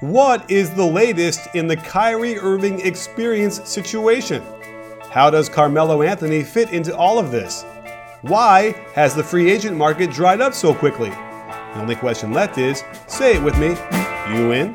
What is the latest in the Kyrie Irving experience situation? How does Carmelo Anthony fit into all of this? Why has the free agent market dried up so quickly? The only question left is say it with me, you in?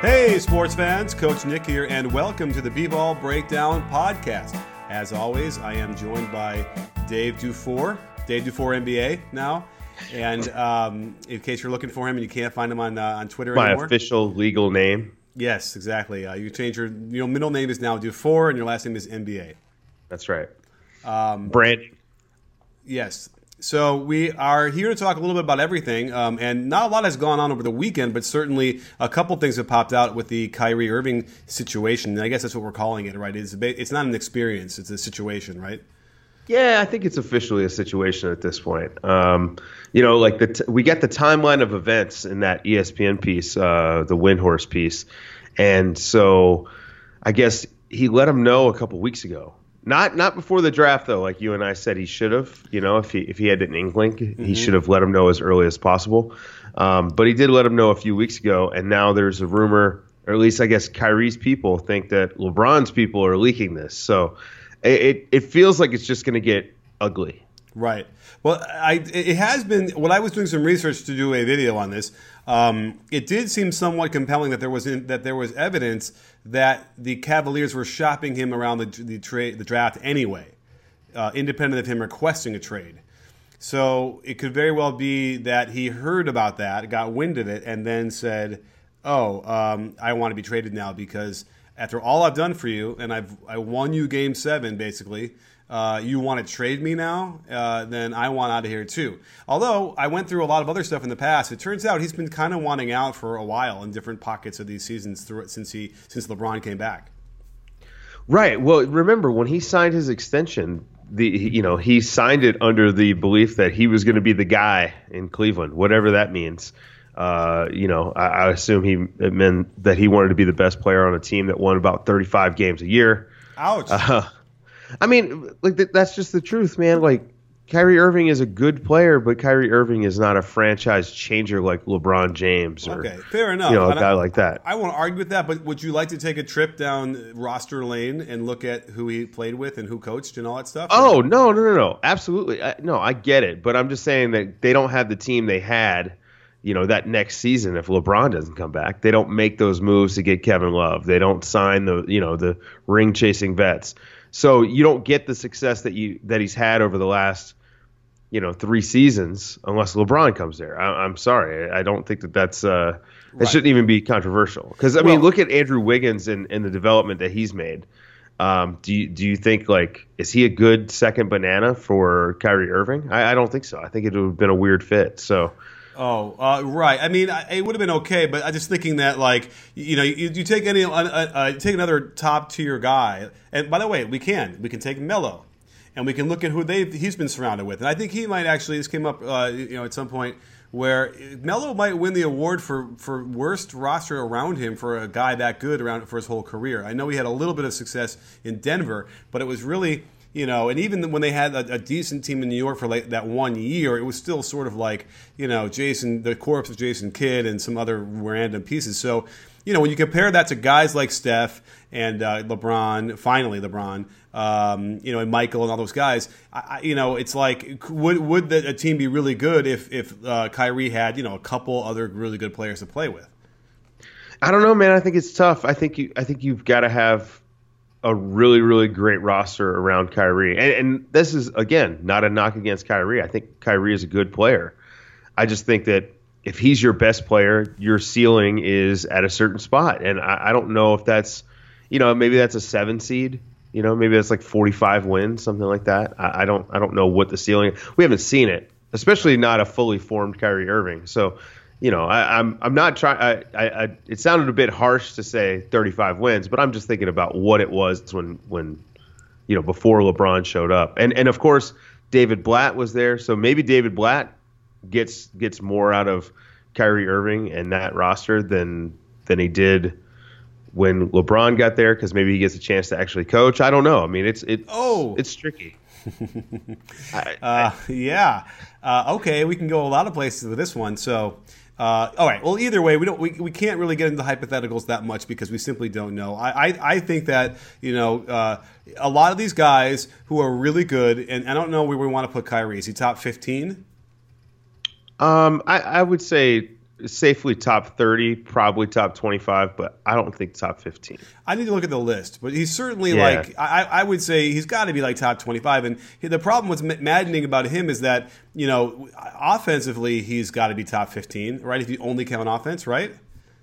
Hey, sports fans, Coach Nick here, and welcome to the B Ball Breakdown Podcast. As always, I am joined by Dave Dufour, Dave Dufour NBA now. And um, in case you're looking for him and you can't find him on uh, on Twitter My anymore, official legal name. yes, exactly. Uh, you change your your middle name is now Dufour and your last name is NBA. That's right. Um, Branding. Yes. So we are here to talk a little bit about everything, um, and not a lot has gone on over the weekend, but certainly a couple things have popped out with the Kyrie Irving situation. And I guess that's what we're calling it, right? It's, it's not an experience; it's a situation, right? Yeah, I think it's officially a situation at this point. Um, you know, like the t- we get the timeline of events in that ESPN piece, uh, the Windhorst piece, and so I guess he let him know a couple weeks ago. Not not before the draft though, like you and I said he should have. You know, if he if he had an inkling, he should have let him know as early as possible. Um, but he did let him know a few weeks ago, and now there's a rumor, or at least I guess Kyrie's people think that LeBron's people are leaking this. So it it, feels like it's just going to get ugly. Right. Well, I it has been when I was doing some research to do a video on this. Um, it did seem somewhat compelling that there was in, that there was evidence that the Cavaliers were shopping him around the the trade the draft anyway, uh, independent of him requesting a trade. So it could very well be that he heard about that, got wind of it, and then said, "Oh, um, I want to be traded now because after all I've done for you, and I've I won you Game Seven, basically." Uh, you want to trade me now? Uh, then I want out of here too. Although I went through a lot of other stuff in the past, it turns out he's been kind of wanting out for a while in different pockets of these seasons through it since he since LeBron came back. Right. Well, remember when he signed his extension, the you know he signed it under the belief that he was going to be the guy in Cleveland, whatever that means. Uh, you know, I, I assume he it meant that he wanted to be the best player on a team that won about 35 games a year. Ouch. Uh, I mean, like th- that's just the truth, man. Like Kyrie Irving is a good player, but Kyrie Irving is not a franchise changer like LeBron James or okay, fair enough. you know a guy I, like that. I won't argue with that, but would you like to take a trip down roster lane and look at who he played with and who coached and all that stuff? Oh no, no, no, no! Absolutely, I, no. I get it, but I'm just saying that they don't have the team they had, you know, that next season if LeBron doesn't come back. They don't make those moves to get Kevin Love. They don't sign the, you know, the ring chasing vets. So you don't get the success that you that he's had over the last, you know, three seasons unless LeBron comes there. I, I'm sorry, I don't think that that's uh, that Right. shouldn't even be controversial. Because I mean, look at Andrew Wiggins and, and the development that he's made. Um, do you do you think like is he a good second banana for Kyrie Irving? I, I don't think so. I think it would have been a weird fit. So Oh, uh, right. I mean, I, it would have been okay, but I'm just thinking that, like, you know, you, you take any, uh, uh, take another top tier guy, and by the way, we can, we can take Melo, and we can look at who they he's been surrounded with, and I think he might actually. This came up, uh, you know, at some point where Melo might win the award for for worst roster around him for a guy that good around for his whole career. I know he had a little bit of success in Denver, but it was really you know, and even when they had a, a decent team in New York for like that one year, it was still sort of like, you know, Jason, the corpse of Jason Kidd and some other random pieces. So, you know, when you compare that to guys like Steph and uh, LeBron, finally LeBron, um, you know, and Michael and all those guys, I, you know, it's like, would would the, a team be really good if if uh, Kyrie had, you know, a couple other really good players to play with? I don't know, man. I think it's tough. I think you I think you've got to have a really really great roster around Kyrie. And, and this is again not a knock against Kyrie. I think Kyrie is a good player. I just think that if he's your best player, your ceiling is at a certain spot, and I, I don't know if that's, you know, maybe that's a seven seed. You know, maybe that's like 45 wins, something like that. I, I don't, I don't know what the ceiling. We haven't seen it, especially not a fully formed Kyrie Irving. So, you know, I, I'm, I'm not trying. I, I, I, it sounded a bit harsh to say 35 wins, but I'm just thinking about what it was when, when, you know, before LeBron showed up, and and of course David Blatt was there, so maybe David Blatt gets gets more out of Kyrie Irving and that roster than than he did when LeBron got there because maybe he gets a chance to actually coach. I don't know. I mean, it's it Oh. it's tricky. uh, yeah. Uh, okay, we can go a lot of places with this one. So, uh, all right. Well, either way, we don't. We, we can't really get into hypotheticals that much because we simply don't know. I I, I think that you know uh, a lot of these guys who are really good, and I don't know where we want to put Kyrie. Is he top fifteen? Um, I, I would say safely top 30, probably top 25, but I don't think top 15. I need to look at the list, but he's certainly yeah. like I, I would say he's got to be like top 25. And the problem what's maddening about him is that you know offensively he's got to be top 15, right? If you only count offense, right?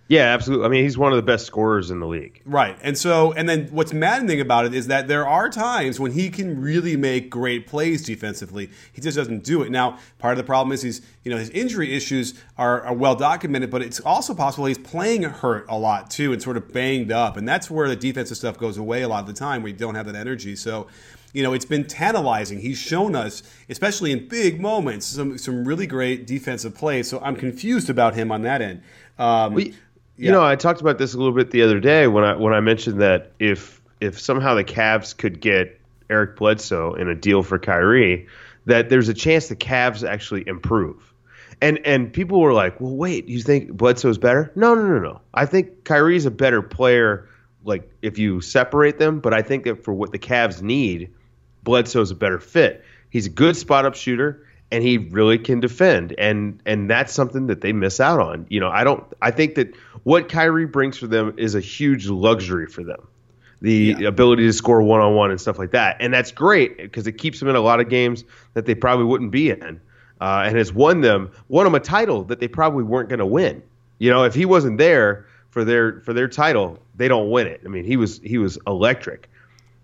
Yeah, absolutely. I mean, he's one of the best scorers in the league. Right. And so, and then what's maddening about it is that there are times when he can really make great plays defensively. He just doesn't do it. Now, part of the problem is he's, you know, his injury issues are, are well documented, but it's also possible he's playing hurt a lot too and sort of banged up. And that's where the defensive stuff goes away a lot of the time where you don't have that energy. So, you know, it's been tantalizing. He's shown us, especially in big moments, some some really great defensive plays. So I'm confused about him on that end. Um, we, you yeah. know, I talked about this a little bit the other day when I when I mentioned that if if somehow the Cavs could get Eric Bledsoe in a deal for Kyrie, that there's a chance the Cavs actually improve. And and people were like, "Well, wait, you think Bledsoe's better?" No, no, no, no. I think Kyrie's a better player like if you separate them, but I think that for what the Cavs need, Bledsoe's a better fit. He's a good spot up shooter and he really can defend and and that's something that they miss out on. You know, I don't I think that what Kyrie brings for them is a huge luxury for them. The yeah. ability to score one on one and stuff like that. And that's great because it keeps them in a lot of games that they probably wouldn't be in. Uh, and has won them won them a title that they probably weren't going to win. You know, if he wasn't there for their for their title, they don't win it. I mean, he was he was electric.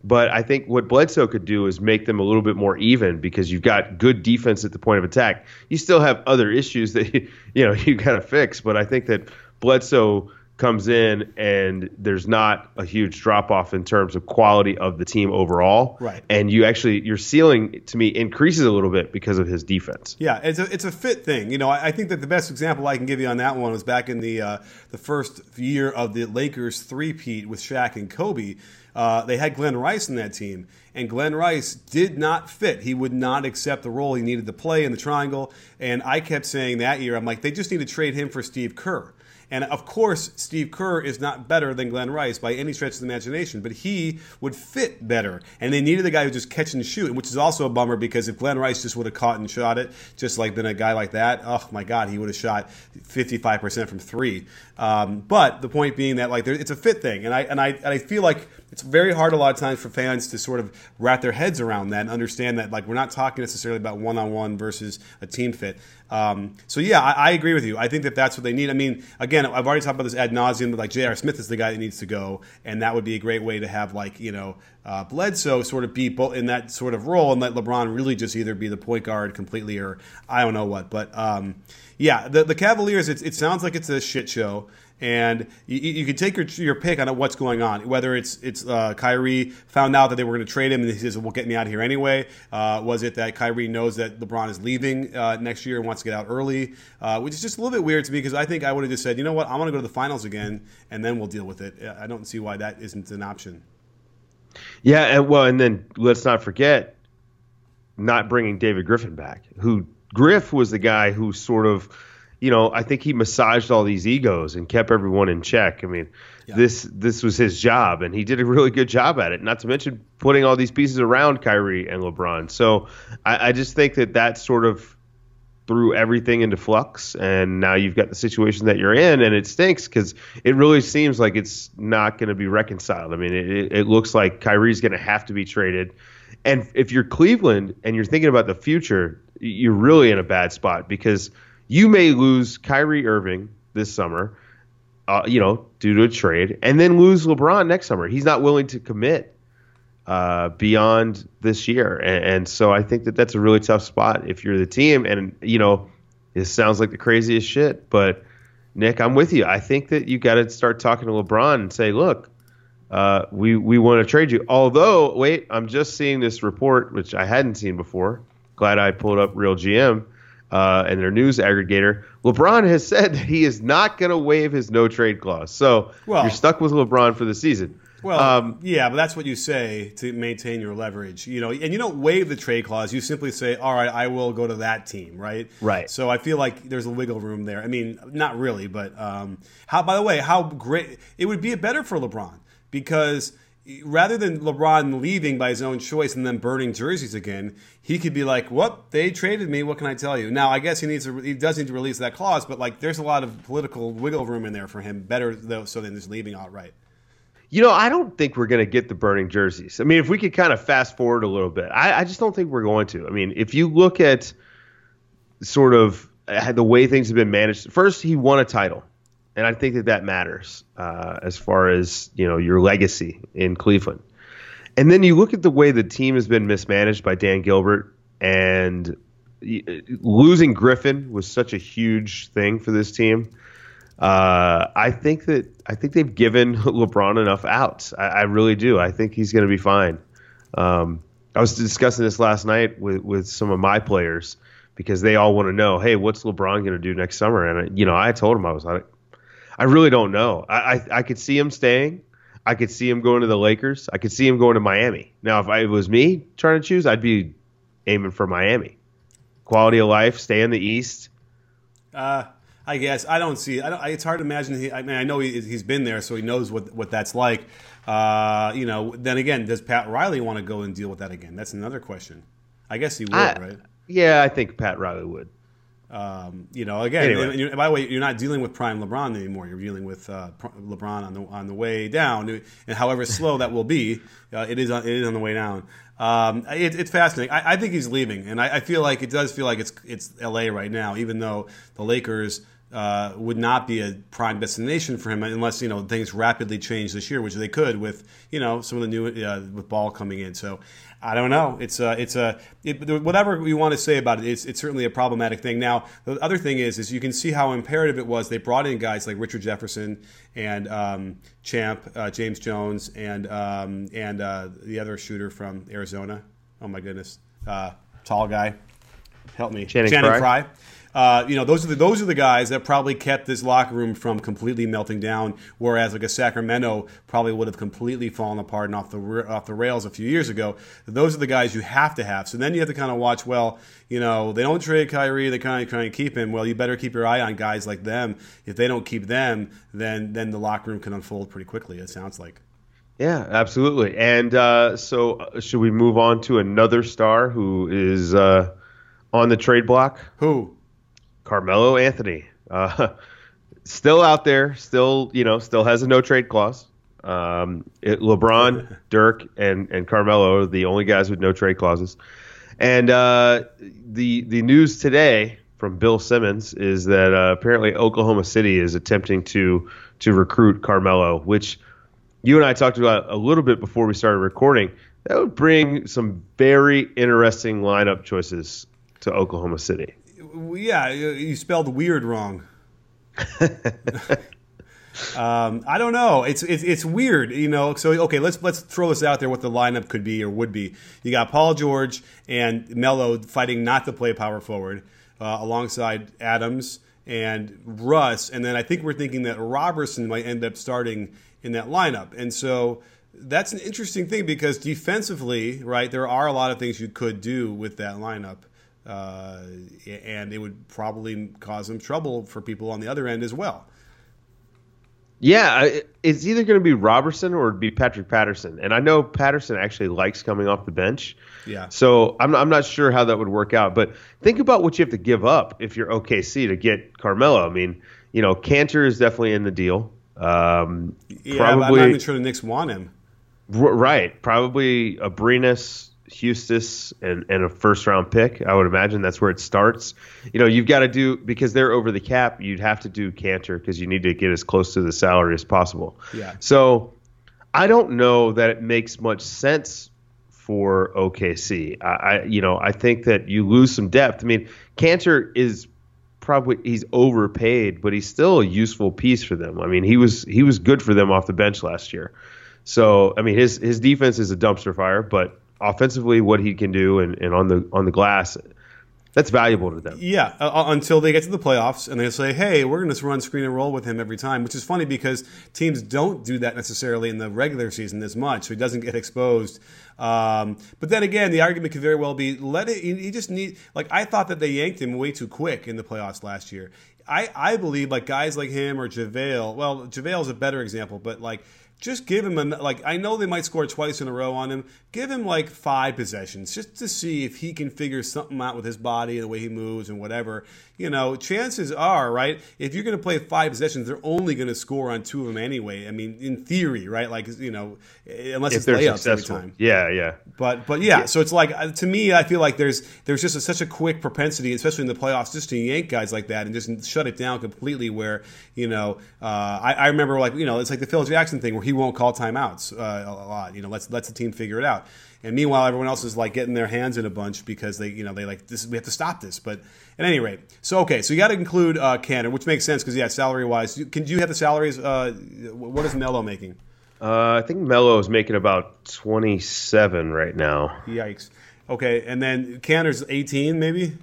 But I think what Bledsoe could do is make them a little bit more even because you've got good defense at the point of attack. You still have other issues that you, know you got to fix, but I think that Bledsoe comes in and there's not a huge drop off in terms of quality of the team overall. Right. And you actually your ceiling to me increases a little bit because of his defense. Yeah, it's a it's a fit thing. You know, I, I think that the best example I can give you on that one was back in the uh, the first year of the Lakers three peat with Shaq and Kobe uh, they had Glenn Rice in that team, and Glenn Rice did not fit. He would not accept the role he needed to play in the triangle. And I kept saying that year, I'm like, they just need to trade him for Steve Kerr. And of course, Steve Kerr is not better than Glenn Rice by any stretch of the imagination, but he would fit better. And they needed a guy who just catch and shoot, which is also a bummer because if Glenn Rice just would have caught and shot it, just like been a guy like that, oh my God, he would have shot 55% from three. Um, but the point being that like it's a fit thing, and I and I and I feel like it's very hard a lot of times for fans to sort of wrap their heads around that and understand that like we're not talking necessarily about one on one versus a team fit. Um, so yeah, I, I, agree with you. I think that that's what they need. I mean, again, I've already talked about this ad nauseum. But like J.R. Smith is the guy that needs to go, and that would be a great way to have like you know uh, Bledsoe sort of be in that sort of role, and let LeBron really just either be the point guard completely or I don't know what. But um, yeah, the the Cavaliers. It, it sounds like it's a shit show and you, you can take your, your pick on what's going on. Whether it's it's uh, Kyrie found out that they were going to trade him and he says, "Well, get me out of here anyway." Uh, was it that Kyrie knows that LeBron is leaving uh, next year and wants to get out early, uh, which is just a little bit weird to me because I think I would have just said, "You know what? I want to go to the finals again, and then we'll deal with it." I don't see why that isn't an option. Yeah, and well, and then let's not forget not bringing David Griffin back, who Griff was the guy who sort of you know, I think he massaged all these egos and kept everyone in check. I mean, yeah. this this was his job, and he did a really good job at it. Not to mention putting all these pieces around Kyrie and LeBron. So I, I just think that that sort of threw everything into flux, and now you've got the situation that you're in, and it stinks because it really seems like it's not going to be reconciled. I mean, it, it looks like Kyrie's going to have to be traded. And if you're Cleveland and you're thinking about the future, you're really in a bad spot because – you may lose Kyrie Irving this summer, uh, you know, due to a trade, and then lose LeBron next summer. He's not willing to commit uh, beyond this year, and, and, so I think that that's a really tough spot if you're the team. And you know, it sounds like the craziest shit, but Nick, I'm with you. I think that you got to start talking to LeBron and say, look. Uh, we we want to trade you. Although, wait, I'm just seeing this report, which I hadn't seen before. Glad I pulled up Real GM uh, and their news aggregator, LeBron has said that he is not going to waive his no trade clause. So well, you're stuck with LeBron for the season. Well, um, yeah, but that's what you say to maintain your leverage, you know. And you don't waive the trade clause; you simply say, "All right, I will go to that team." Right. Right. So I feel like there's a wiggle room there. I mean, not really, but um, how? By the way, how great it would be better for LeBron because rather than LeBron leaving by his own choice and then burning jerseys again, he could be like, "What? They traded me. What can I tell you?" Now, I guess he needs to, he does need to release that clause, but like, there's a lot of political wiggle room in there for him. Better though, so than just leaving outright. You know, I don't think we're going to get the burning jerseys. I mean, if we could kind of fast forward a little bit, I, I just don't think we're going to. I mean, if you look at sort of uh, the way things have been managed, first he won a title and I think that that matters uh, as far as you know your legacy in Cleveland. And then you look at the way the team has been mismanaged by Dan Gilbert, and losing Griffin was such a huge thing for this team. Uh, I think that I think they've given LeBron enough outs. I, I really do. I think he's going to be fine. Um, I was discussing this last night with, with some of my players because they all want to know, hey, what's LeBron going to do next summer? And you know, I told him I was like, I really don't know. I, I, I could see him staying. I could see him going to the Lakers. I could see him going to Miami. Now, if I, it was me trying to choose, I'd be aiming for Miami. Quality of life, stay in the East. Uh, I guess I don't see. I don't, it's hard to imagine. He, I mean, I know he, has been there, so he knows what what that's like. Uh, you know, then again, does Pat Riley want to go and deal with that again? That's another question. I guess he would, I, right? Yeah, I think Pat Riley would. Um, you know, again, anyway. and, by the way, you're not dealing with prime LeBron anymore. You're dealing with uh, LeBron on the on the way down, and however slow that will be, uh, it is on, it is on the way down. Um, it, it's fascinating. I, I, think he's leaving, and I, I, feel like it does feel like it's it's LA right now, even though the Lakers. Uh, would not be a prime destination for him unless you know things rapidly change this year, which they could with you know some of the new uh, with ball coming in. So I don't know. It's a, it's a, it, whatever you want to say about it, it's, it's certainly a problematic thing. Now, the other thing is, is you can see how imperative it was. They brought in guys like Richard Jefferson and um, Champ, uh, James Jones, and um, and uh, the other shooter from Arizona. Oh my goodness, uh, tall guy. Help me, Channing, Channing Frye. Frye. Uh, you know, those are the those are the guys that probably kept this locker room from completely melting down. Whereas like a Sacramento probably would have completely fallen apart and off the off the rails a few years ago. Those are the guys you have to have. So then you have to kind of watch. Well, you know, they don't trade Kyrie. They kind of try and keep him. Well, you better keep your eye on guys like them. If they don't keep them, then then the locker room can unfold pretty quickly. It sounds like. Yeah, absolutely. And uh, so, uh, should we move on to another star who is uh, on the trade block? Who? Carmelo Anthony, uh, still out there, still you know, still has a no trade clause. Um, it, LeBron, Dirk, and and Carmelo are the only guys with no trade clauses. And uh, the the news today from Bill Simmons is that uh, apparently Oklahoma City is attempting to to recruit Carmelo, which you and I talked about a little bit before we started recording. That would bring some very interesting lineup choices to Oklahoma City yeah, you spelled weird wrong. um, I don't know. It's, it's it's weird, you know. So okay, let's let's throw this out there. What the lineup could be or would be. You got Paul George and Melo fighting not to play power forward uh, alongside Adams and Russ, and then I think we're thinking that Robertson might end up starting in that lineup, and so that's an interesting thing because defensively, right, there are a lot of things you could do with that lineup uh, and it would probably cause them trouble for people on the other end as well. Yeah, it's either going to be Robertson or it'd be Patrick Patterson, and I know Patterson actually likes coming off the bench. Yeah. So I'm I'm not sure how that would work out, but think about what you have to give up if you're OKC to get Carmelo. I mean, you know, Kanter is definitely in the deal. Um, yeah, probably, I'm not even sure the Knicks want him. R- right, probably Abrines, Huestis and, and a first round pick. I would imagine that's where it starts. You know, you've got to do because they're over the cap. You'd have to do Kanter because you need to get as close to the salary as possible. Yeah. So I don't know that it makes much sense for OKC. I, I you know I think that you lose some depth. I mean, Kanter is probably he's overpaid, but he's still a useful piece for them. I mean, he was he was good for them off the bench last year. So I mean, his his defense is a dumpster fire, but offensively what he can do and, and on the on the glass That's valuable to them. Yeah, uh, uh until they get to the playoffs and they say, "Hey, we're going to run screen and roll with him every time," which is funny because teams don't do that necessarily in the regular season as much, so he doesn't get exposed. Um, but then again, the argument could very well be let it. He just need like I thought that they yanked him way too quick in the playoffs last year. I I believe like guys like him or JaVale. Well, JaVale is a better example, but like just give him a like I know they might score twice in a row on him. Give him like five possessions just to see if he can figure something out with his body and the way he moves and whatever. You know, chances are, right, if you're going to play five possessions, they're only going to score on two of them anyway. I mean, in theory, right? Like, you know, unless if it's layups successful. every time. Yeah, yeah. But but yeah, yeah, so it's like uh, to me, I feel like there's there's just a, such a quick propensity, especially in the playoffs, just to yank guys like that and just shut it down completely. Where you know, uh, I, I remember like you know, it's like the Phil Jackson thing where he won't call timeouts uh, a lot. You know, let's lets the team figure it out. And meanwhile, everyone else is like getting their hands in a bunch because they, you know, they like this. We have to stop this. But at any rate, so okay, so you got to include uh, Kanter, which makes sense because yeah, salary wise, can you have the salaries? Uh, what is Melo making? Uh, I think Melo is making about twenty seven right now. Yikes. Okay, and then Kanter's eighteen, maybe.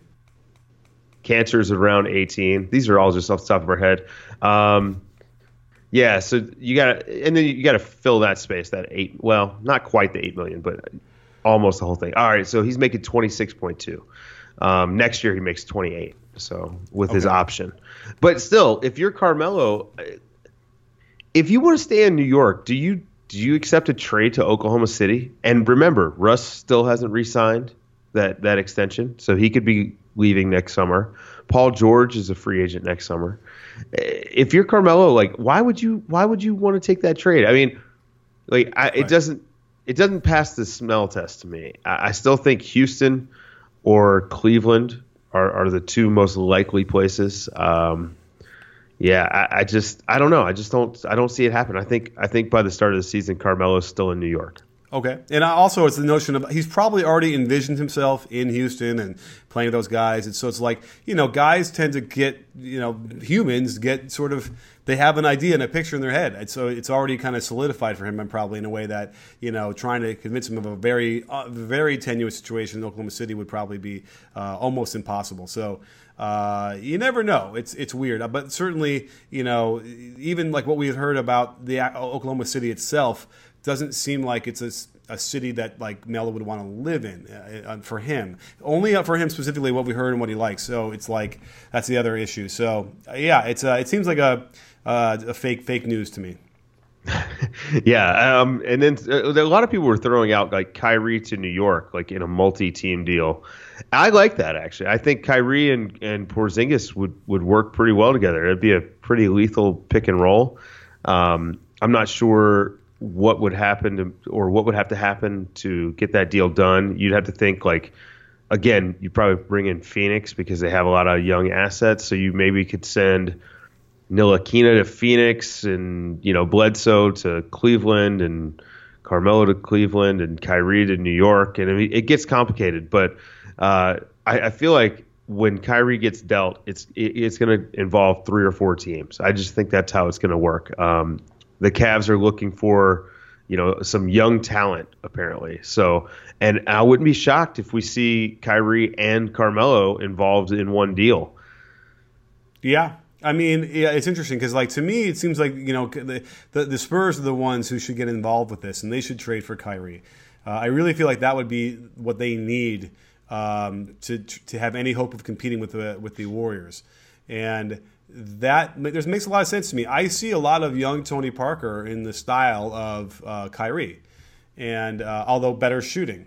Kanter's around eighteen. These are all just off the top of our head. Um, yeah, so you got to, and then you got to fill that space, that eight. Well, not quite the eight million, but almost the whole thing. All right, so he's making twenty six point two. Um, next year he makes twenty eight. So with okay. his option, but still, if you're Carmelo, if you want to stay in New York, do you do you accept a trade to Oklahoma City? And remember, Russ still hasn't re-signed that that extension, so he could be leaving next summer. Paul George is a free agent next summer if you're Carmelo, like why would you why would you want to take that trade? I mean, like I, it doesn't it doesn't pass the smell test to me. I, I still think Houston or Cleveland are, are the two most likely places. Um, yeah, I, I, just I don't know. I just don't I don't see it happen. I think I think by the start of the season, Carmelo's still in New York. Okay, and also it's the notion of he's probably already envisioned himself in Houston and playing with those guys, and so it's like you know guys tend to get you know humans get sort of they have an idea and a picture in their head, and so it's already kind of solidified for him, and probably in a way that you know trying to convince him of a very uh, very tenuous situation in Oklahoma City would probably be uh, almost impossible. So. Uh, you never know. It's it's weird, but certainly you know even like what we've heard about the Oklahoma City itself doesn't seem like it's a, a city that like Melo would want to live in uh, uh for him. Only for him specifically, what we heard and what he likes. So it's like that's the other issue. So uh, yeah, it's uh, it seems like a uh, a fake fake news to me. yeah, um, and then uh, a lot of people were throwing out like Kyrie to New York, like in a multi-team deal. I like that actually. I think Kyrie and and Porzingis would would work pretty well together. It'd be a pretty lethal pick and roll. Um, I'm not sure what would happen to, or what would have to happen to get that deal done. You'd have to think like, again, you probably bring in Phoenix because they have a lot of young assets. So you maybe could send Ntilikina to Phoenix and you know Bledsoe to Cleveland and Carmelo to Cleveland and Kyrie to New York, and I mean, it gets complicated. But uh, I, I, feel like when Kyrie gets dealt, it's it, it's going to involve three or four teams. I just think that's how it's going to work. Um, the Cavs are looking for, you know, some young talent apparently. So, and I wouldn't be shocked if we see Kyrie and Carmelo involved in one deal. Yeah, I mean, yeah, it's interesting because, like, to me, it seems like you know the, the, the Spurs are the ones who should get involved with this, and they should trade for Kyrie. Uh, I really feel like that would be what they need um, to to have any hope of competing with the with the Warriors. And that there's makes a lot of sense to me. I see a lot of young Tony Parker in the style of uh, Kyrie, and uh, although better shooting.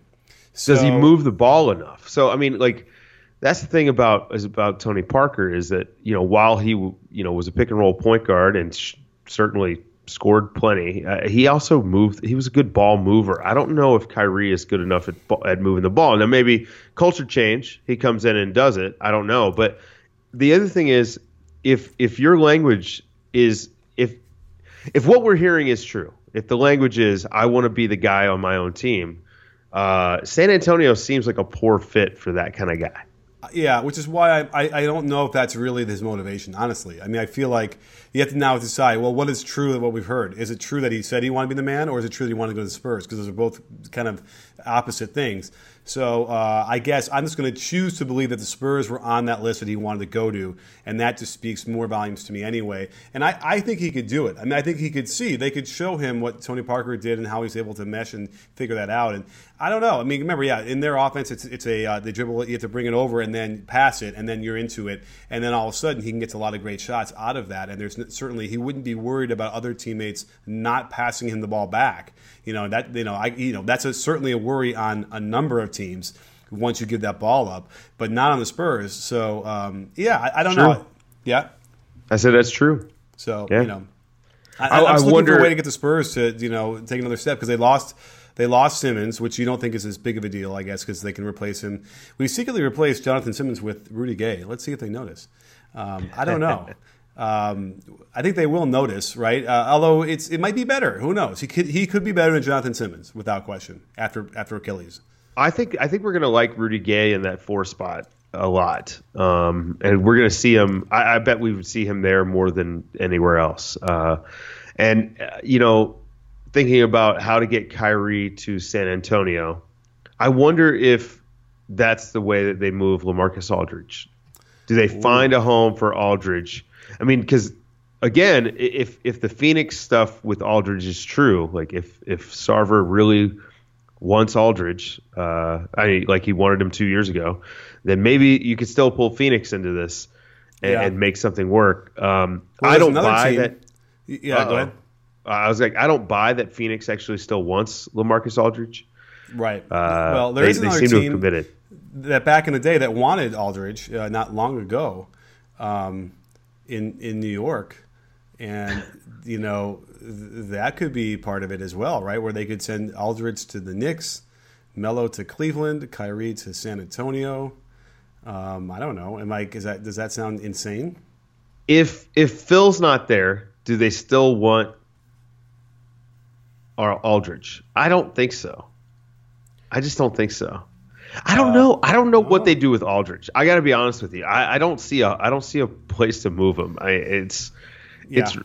So, Does he move the ball enough? So I mean, like that's the thing about is about Tony Parker is that you know while he you know was a pick and roll point guard and sh- certainly scored plenty, uh, he also moved. He was a good ball mover. I don't know if Kyrie is good enough at, at moving the ball. Now maybe culture change. He comes in and does it. I don't know, but the other thing is if if your language is if if what we're hearing is true, if the language is I want to be the guy on my own team, uh, San Antonio seems like a poor fit for that kind of guy. Yeah, which is why I, I, I don't know if that's really his motivation, honestly. I mean, I feel like you have to now decide, well, what is true of what we've heard? Is it true that he said he wanted to be the man, or is it true that he wanted to go to the Spurs? Because those are both kind of opposite things. So uh, I guess I'm just going to choose to believe that the Spurs were on that list that he wanted to go to, and that just speaks more volumes to me anyway. And I, I think he could do it. I mean, I think he could see. They could show him what Tony Parker did and how he's able to mesh and figure that out. And I don't know. I mean, remember, yeah, in their offense, it's it's a uh, they dribble it, you have to bring it over and then pass it, and then you're into it, and then all of a sudden he can get a lot of great shots out of that. And there's certainly he wouldn't be worried about other teammates not passing him the ball back. You know that you know I you know that's a, certainly a worry on a number of teams once you give that ball up, but not on the Spurs. So um, yeah, I, I don't know. Yeah. I said that's true. So Yeah. you know, I, I- I, I looking wonder- for a way to get the Spurs to you know take another step because they lost they lost Simmons, which you don't think is as big of a deal, I guess, because they can replace him. We secretly replaced Jonathan Simmons with Rudy Gay. Let's see if they notice. Um, I don't know. Um, I think they will notice, right? Uh, although it's it might be better. Who knows? He could he could be better than Jonathan Simmons without question after after Achilles. I think I think we're gonna like Rudy Gay in that four spot a lot, um, and we're gonna see him. I, I bet we would see him there more than anywhere else. Uh, and uh, you know, thinking about how to get Kyrie to San Antonio, I wonder if that's the way that they move Lamarcus Aldridge. Do they find a home for Aldridge? I mean, because again, if if the Phoenix stuff with Aldridge is true, like if if Sarver really wants Aldridge, uh, I like he wanted him two years ago, then maybe you could still pull Phoenix into this and, Yeah. and make something work. Um, Well, I don't buy team- that. Yeah, go Uh-oh. ahead. I was like, I don't buy that Phoenix actually still wants Lamarcus Aldridge. Right. Uh, well, there they, is another seem to have team that back in the day that wanted Aldridge uh, not long ago um, in in New York, and you know that could be part of it as well, right? Where they could send Aldridge to the Knicks, Melo to Cleveland, Kyrie to San Antonio. Um, I don't know. Am I? Is that does that sound insane? If if Phil's not there, do they still want our Aldridge? I don't think so. I just don't think so. I don't know. I don't know what they do with Aldridge. I got to be honest with you. I, I don't see a I don't see a place to move him. I, it's it's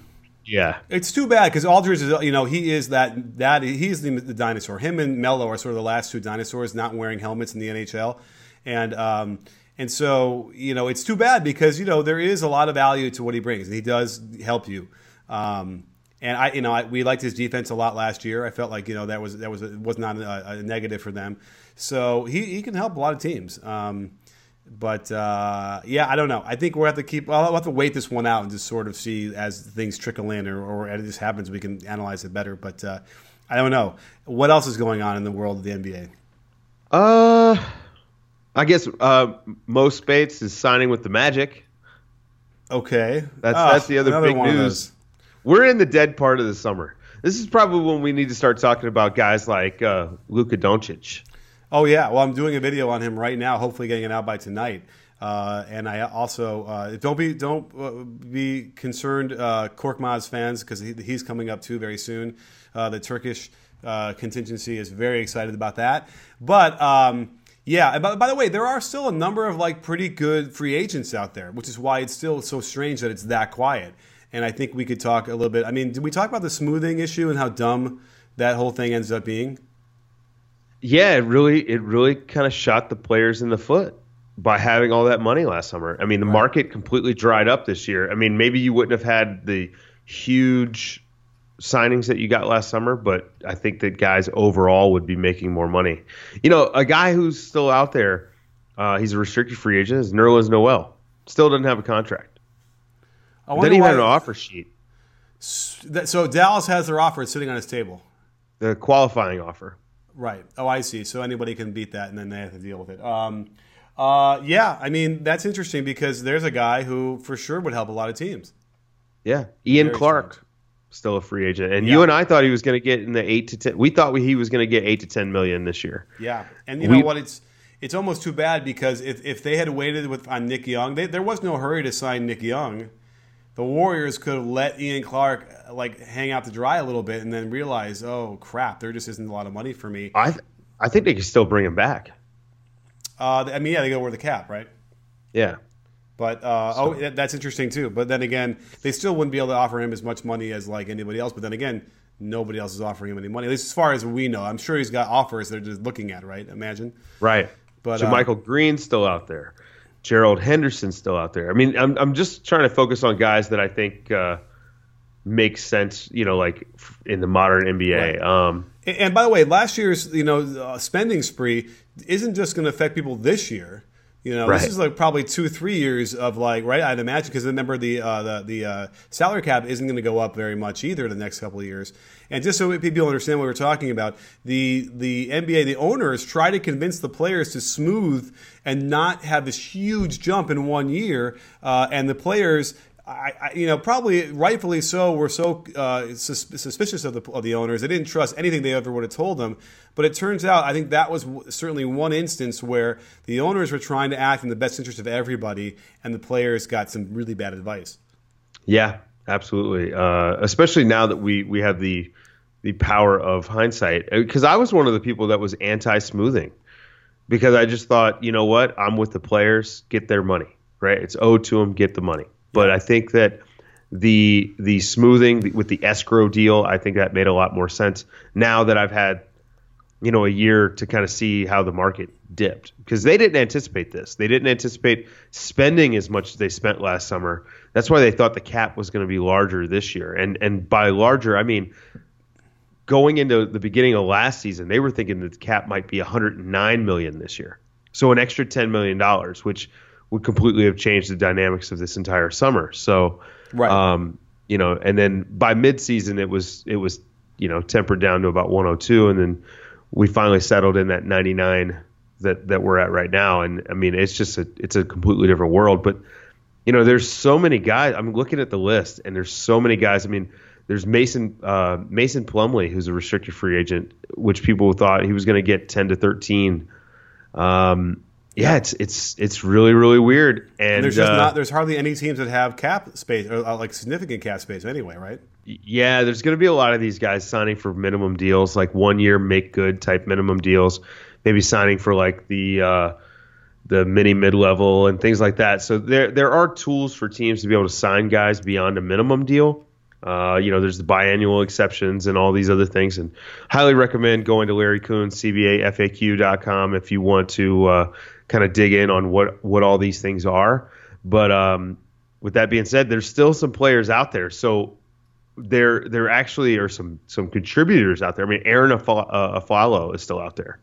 Yeah. It's too bad because Aldridge is, you know, he is that that he's the, the dinosaur. Him and Melo are sort of the last two dinosaurs not wearing helmets in the NHL, and um, and so you know it's too bad because you know there is a lot of value to what he brings and he does help you. Um, and I, you know, I, we liked his defense a lot last year. I felt like you know that was that was was not a, a negative for them. So he, he can help a lot of teams. Um, but uh, yeah, I don't know. I think we'll have to keep. I'll have to wait this one out and just sort of see as things trickle in, or, or as this happens, we can analyze it better. But uh, I don't know what else is going on in the world of the NBA. Uh, I guess uh, Mo Speights is signing with the Magic. Okay, That's- Ah, that's the other big news. We're in the dead part of the summer. This is probably when we need to start talking about guys like uh, Luka Doncic. Oh yeah, well I'm doing a video on him right now. Hopefully getting it out by tonight. Uh, and I also uh, don't be don't uh, be concerned, uh, Korkmaz fans, because he, he's coming up too very soon. Uh, the Turkish uh, contingency is very excited about that. But um, yeah, by, by the way, there are still a number of like pretty good free agents out there, which is why it's still so strange that it's that quiet. And I think we could talk a little bit. I mean, did we talk about the smoothing issue and how dumb that whole thing ends up being? Yeah, it really it really kind of shot the players in the foot by having all that money last summer. I mean, the market completely dried up this year. I mean, maybe you wouldn't have had the huge signings that you got last summer, but I think that guys overall would be making more money. You know, a guy who's still out there, uh, he's a restricted free agent, is Nerlens Noel. Still doesn't have a contract. I Doesn't even have an offer sheet. So Dallas has their offer it's sitting on his table. The qualifying offer. Right. Oh, I see. So anybody can beat that, and then they have to deal with it. Um, uh, yeah, I mean that's interesting because there's a guy who for sure would help a lot of teams. Yeah, Ian Very Clark, strange. still a free agent, and Yeah. you and I thought he was going to get in the eight to ten. We thought he was going to get eight to ten million this year. Yeah, and you We- know what? It's it's almost too bad because if, if they had waited with on Nick Young, they, there was no hurry to sign Nick Young. The Warriors could have let Ian Clark uh, like hang out to dry a little bit and then realize, oh crap, there just isn't a lot of money for me. I th- I think they could still bring him back. Uh, I mean, yeah, they go over the cap, right? Yeah. But uh, so. oh, that's interesting too. But then again, they still wouldn't be able to offer him as much money as like anybody else. But then again, nobody else is offering him any money. At least as far as we know, I'm sure he's got offers they're just looking at. Right? Imagine. Right. But so Michael Green's still out there. Gerald Henderson's still out there. I mean, I'm I'm just trying to focus on guys that I think uh, make sense. You know, like in the modern NBA. Right. Um, and, and, by the way, last year's you know uh, spending spree isn't just going to affect people this year. You know, right. this is like probably two, three years of like, right? I'd imagine because remember the uh, the the uh, salary cap isn't going to go up very much either the next couple of years. And just so people understand what we're talking about, the the NBA, the owners try to convince the players to smooth and not have this huge jump in one year, uh, and the players I, I, you know, probably rightfully so, were so uh, sus- suspicious of the, of the owners. They didn't trust anything they ever would have told them. But it turns out, I think that was w- certainly one instance where the owners were trying to act in the best interest of everybody, and the players got some really bad advice. Yeah, absolutely. Uh, especially now that we we have the the power of hindsight. Because uh, I was one of the people that was anti smoothing, because I just thought, you know what, I'm with the players, get their money. Right? It's owed to them, get the money. But I think that the the smoothing with the escrow deal, I think that made a lot more sense now that I've had you know a year to kind of see how the market dipped because they didn't anticipate this. They didn't anticipate spending as much as they spent last summer. That's why they thought the cap was going to be larger this year. And and by larger, I mean going into the beginning of last season, they were thinking that the cap might be 109 million this year. So an extra 10 million dollars, which would completely have changed the dynamics of this entire summer. So, right. Um, you know, and then by midseason it was it was you know tempered down to about 102, and then we finally settled in that 99 that that we're at right now. And I mean, it's just a it's a completely different world. But you know, there's so many guys. I'm looking at the list, and there's so many guys. I mean. There's Mason uh, Mason Plumlee, who's a restricted free agent, which people thought he was going to get 10 to 13. Um, yeah, it's it's it's really really weird. And, and there's just uh, not there's hardly any teams that have cap space or uh, like significant cap space anyway, right? Yeah, there's going to be a lot of these guys signing for minimum deals, like one year make good type minimum deals, maybe signing for like the uh, the mini mid level and things like that. So there there are tools for teams to be able to sign guys beyond a minimum deal. Uh, you know, there's the biannual exceptions and all these other things, and highly recommend going to Larry Coon, CBAFAQ.com if you want to uh, kind of dig in on what what all these things are. But um, with that being said, there's still some players out there. So there there actually are some some contributors out there. I mean, Arron Afflalo is still out there.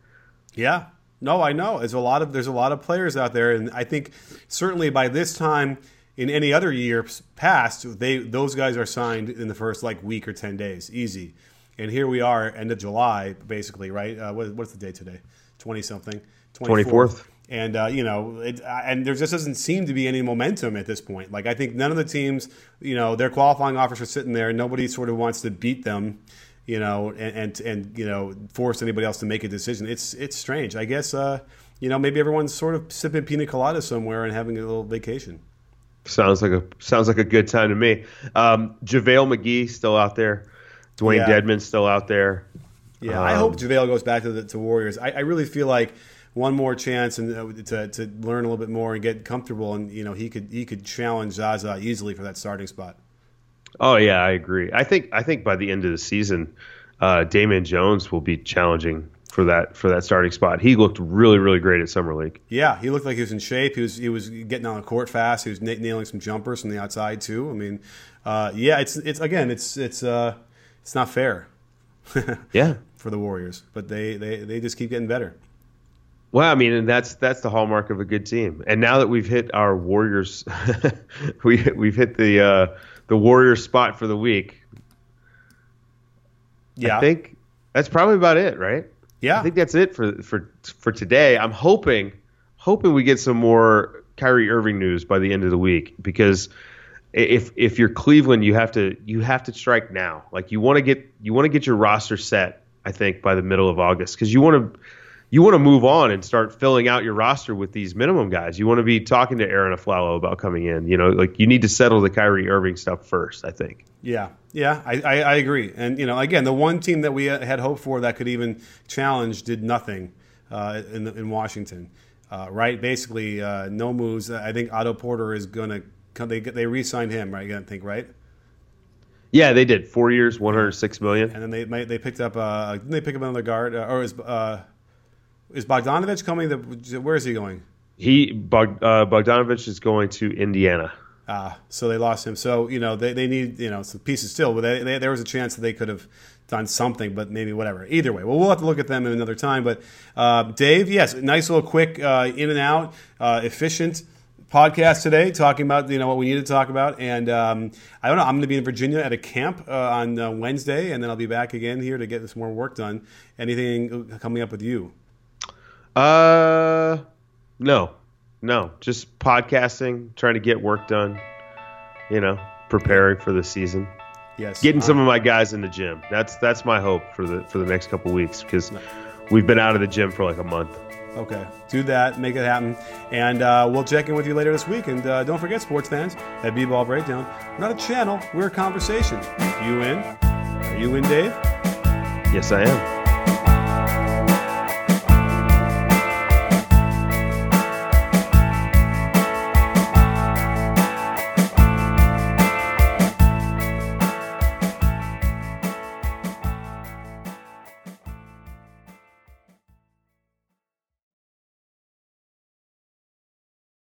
Yeah. No, I know. There's a lot of there's a lot of players out there, and I think certainly by this time in any other year past, they those guys are signed in the first like week or ten days, easy. And here we are, end of July, basically, right? Uh, what, what's the date today? Twenty something. Twenty fourth and uh, you know, it, and there just doesn't seem to be any momentum at this point. Like I think none of the teams, you know, their qualifying offers are sitting there. Nobody sort of wants to beat them, you know, and and, and you know, force anybody else to make a decision. It's it's strange. I guess uh, you know maybe everyone's sort of sipping pina colada somewhere and having a little vacation. Sounds like a sounds like a good time to me. Um, JaVale McGee still out there. Dwayne yeah. Still out there. Yeah, um, I hope JaVale goes back to the to Warriors. I, I really feel like one more chance and uh, to, to learn a little bit more and get comfortable. And you know, he could he could challenge Zaza easily for that starting spot. Oh yeah, I agree. I think I think by the end of the season, uh, Damian Jones will be challenging for that for that starting spot. He looked really really great at summer league. Yeah, he looked like he was in shape. He was he was getting on the court fast. He was nailing some jumpers from the outside too. I mean, uh, yeah, it's it's again it's it's uh, it's not fair. yeah, for the Warriors, but they, they they just keep getting better. Well, I mean, and that's that's the hallmark of a good team. And now that we've hit our Warriors, we we've hit the uh, the Warriors spot for the week. Yeah, I think that's probably about it, right? Yeah, I think that's it for for for today. I'm hoping hoping we get some more Kyrie Irving news by the end of the week because if if you're Cleveland, you have to you have to strike now. Like you want to get you want to get your roster set. I think by the middle of August because you want to you want to move on and start filling out your roster with these minimum guys. You want to be talking to Arron Afflalo about coming in. You know, like you need to settle the Kyrie Irving stuff first. I think. Yeah, yeah, I, I, I agree. And you know, again, the one team that we had hoped for that could even challenge did nothing uh, in, in Washington. uh, right? Basically, uh, no moves. I think Otto Porter is going to come. They they re-signed him, right? I think, right? Yeah, they did four years, one hundred six million. And then they they picked up. Uh, didn't they pick up another guard? Uh, or is uh, is Bogdanovich coming? The, where is he going? He Bog, uh, Bogdanovich is going to Indiana. Ah, so they lost him. So you know they, they need you know some pieces still, but they, they, there was a chance that they could have done something, but maybe whatever. Either way, well, we'll have to look at them in another time. But uh, Dave, yes, nice little quick uh, in and out, uh, efficient podcast today, talking about you know what we need to talk about. And um, I don't know, I'm going to be in Virginia at a camp uh, on uh, Wednesday, and then I'll be back again here to get this more work done. Anything coming up with you? Uh, no, no, just podcasting, trying to get work done. You know, preparing for the season. Yes, getting some of my guys in the gym. That's that's my hope for the for the next couple weeks because we've been out of the gym for like a month. Okay, do that, make it happen, and uh, we'll check in with you later this week. And uh, don't forget, sports fans, at B-Ball Breakdown, we're not a channel, we're a conversation. You in? Are you in, Dave? Yes, I am.